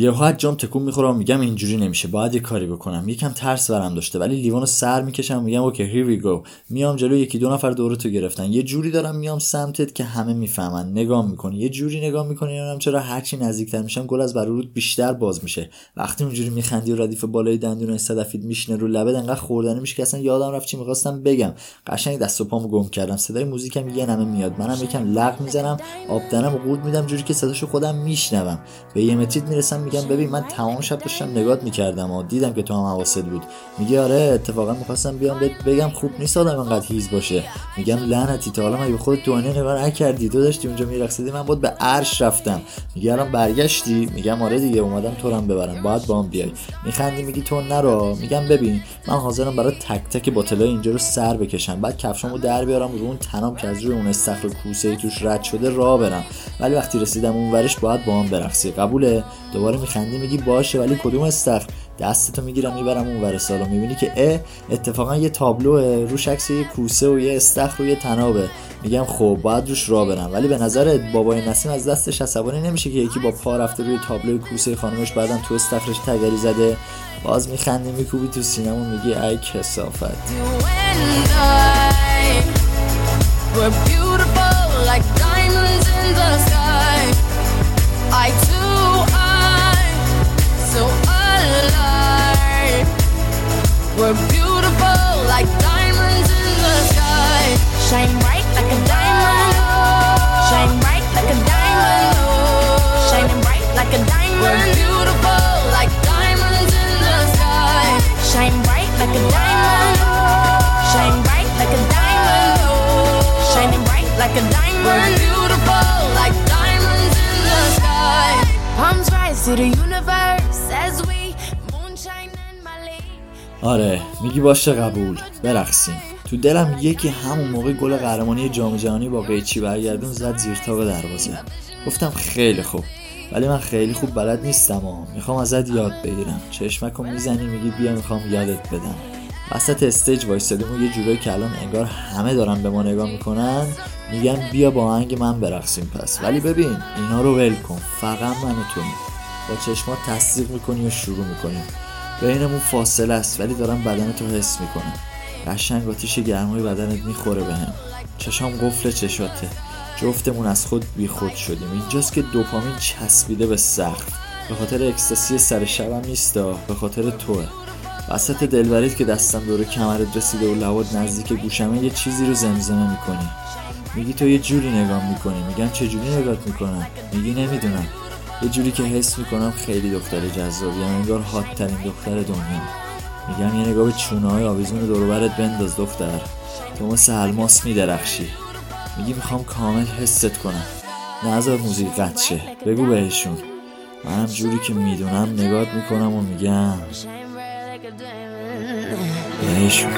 یهو جام تکون می‌خورم میگم اینجوری نمیشه باید یه کاری بکنم. یکم ترس برم داشته ولی لیوانو سر می‌کشم میگم okay here we go میام جلو یکی دو نفر دورتو گرفتن. یه جوری دارم میام سمتت که همه می‌فهمن نگاه می‌کنی. یه جوری نگاه می‌کنی نمی‌دونم چرا هرچی نزدیکتر میشم گل از بر و روت بیشتر باز میشه. وقتی اونجوری میخندی و ردیف بالای دندون صدفیت میشینه رو لبت انقدر خوردنی میشه که اصلا یادم رفت چی می‌خواستم بگم. قشنگ دست و پامو گم کردم. صدای موزیکم یه نمه میاد. منم یکم لق می‌زنم آب دهنم قورت میدم جوری که صداشو خودم میشنوم. به یه می‌رسم میگم ببین من تمام شب داشتم نگات می‌کردم و دیدم که تو هم حواست بود. میگه آره اتفاقا می‌خواستم بیام بگم خوب نیست آدم انقدر هیز باشه. میگم لعنتی تا حالا مگه خودت تو نگاه نکردی. تو داشتی اونجا میرقصیدی من بود به عرش رفتم. میگه الان برگشتی؟ میگم آره دیگه اومدم تو هم ببرم. باید با هم بیای. میخندی میگی تو نرو. میگم ببین من حاضرم برای تک تک باتلای اینجا رو سر بکشم. بعد کفشامو در بیارم رو اون تنام که از روی اون استخر کوسه ای توش رد شده راه برم. ولی وقتی رسیدم اون ورش باید با هم برقصی. قبوله؟ دوباره میخندی میگی باشه ولی کدوم استخر؟ دستتو می‌گیرم می‌برم اون ور سالو می‌بینی که اه اتفاقا یه تابلوه روش عکس یه کوسه و یه استخر و تنابه. میگم خب باید روش را برم. ولی به نظر بابای نسیم از دستش عصبانی نمیشه که یکی با پا رفته روی تابلو کوسه خانمش بعدم تو استخرش تگری زده. باز میخندی میکوبی تو سینمون میگی ای کسافت. We're beautiful like diamonds in the sky. Shine bright like a diamond. Shine bright like a diamond. Shining bright like a diamond. We're beautiful like diamonds in the sky. Shine bright like a diamond. Shine bright like a diamond. Shining bright like a diamond. We're beautiful like diamonds in the sky. Palms rise to the universe آره میگی باشه قبول. برقصیم تو دلم یکی همون موقع گل قهرمانی جام جهانی با قیچی برگردون زد زیر تاق دروازه. گفتم خیلی خوب. ولی من خیلی خوب بلد نیستم و می‌خوام ازت یاد بگیرم. چشمکو می‌زنی میگی بیا می‌خوام یادت بدم. وسط استیج وایستادیم و یه جورایی که الان انگار همه دارن به ما نگاه می‌کنن میگن بیا با آهنگ من برقصیم پس. ولی ببین اینا رو ول کن. فقط من و تو. با چشمات تصدیق می‌کنی و شروع می‌کنیم بینمون فاصله است ولی دارم بدن تو حس می‌کنم. قشنگ آتیش گرمای بدنت می‌خوره بهم. چشام قفل چشاته. جفتمون از خود بیخود شدیم. اینجاست که دوپامین چسبیده به سقف. به خاطر اکستاسی سر شبم نیستا به خاطر توه. وسط دلبرید که دستم دور کمرت رسیده و لواد نزدیک گوشمه یه چیزی رو زمزمه می‌کنی. میگی تو یه جوری نگاه می‌کنی. میگم چه جوری نگاه می‌کنم میگی نمی‌دونم. یه جوری که حس می‌کنم خیلی دختر جذابی هم انگار هات ترین دختر دنیا. میگم یه نگاه به چونه های آویزون دوربرت بنداز دختر. تو مثل الماس میدرخشی. میگی می‌خوام کامل حست کنم. نظر موزیک قد بگو بهشون. منم جوری که می‌دونم نگات می‌کنم و میگم. بهشون.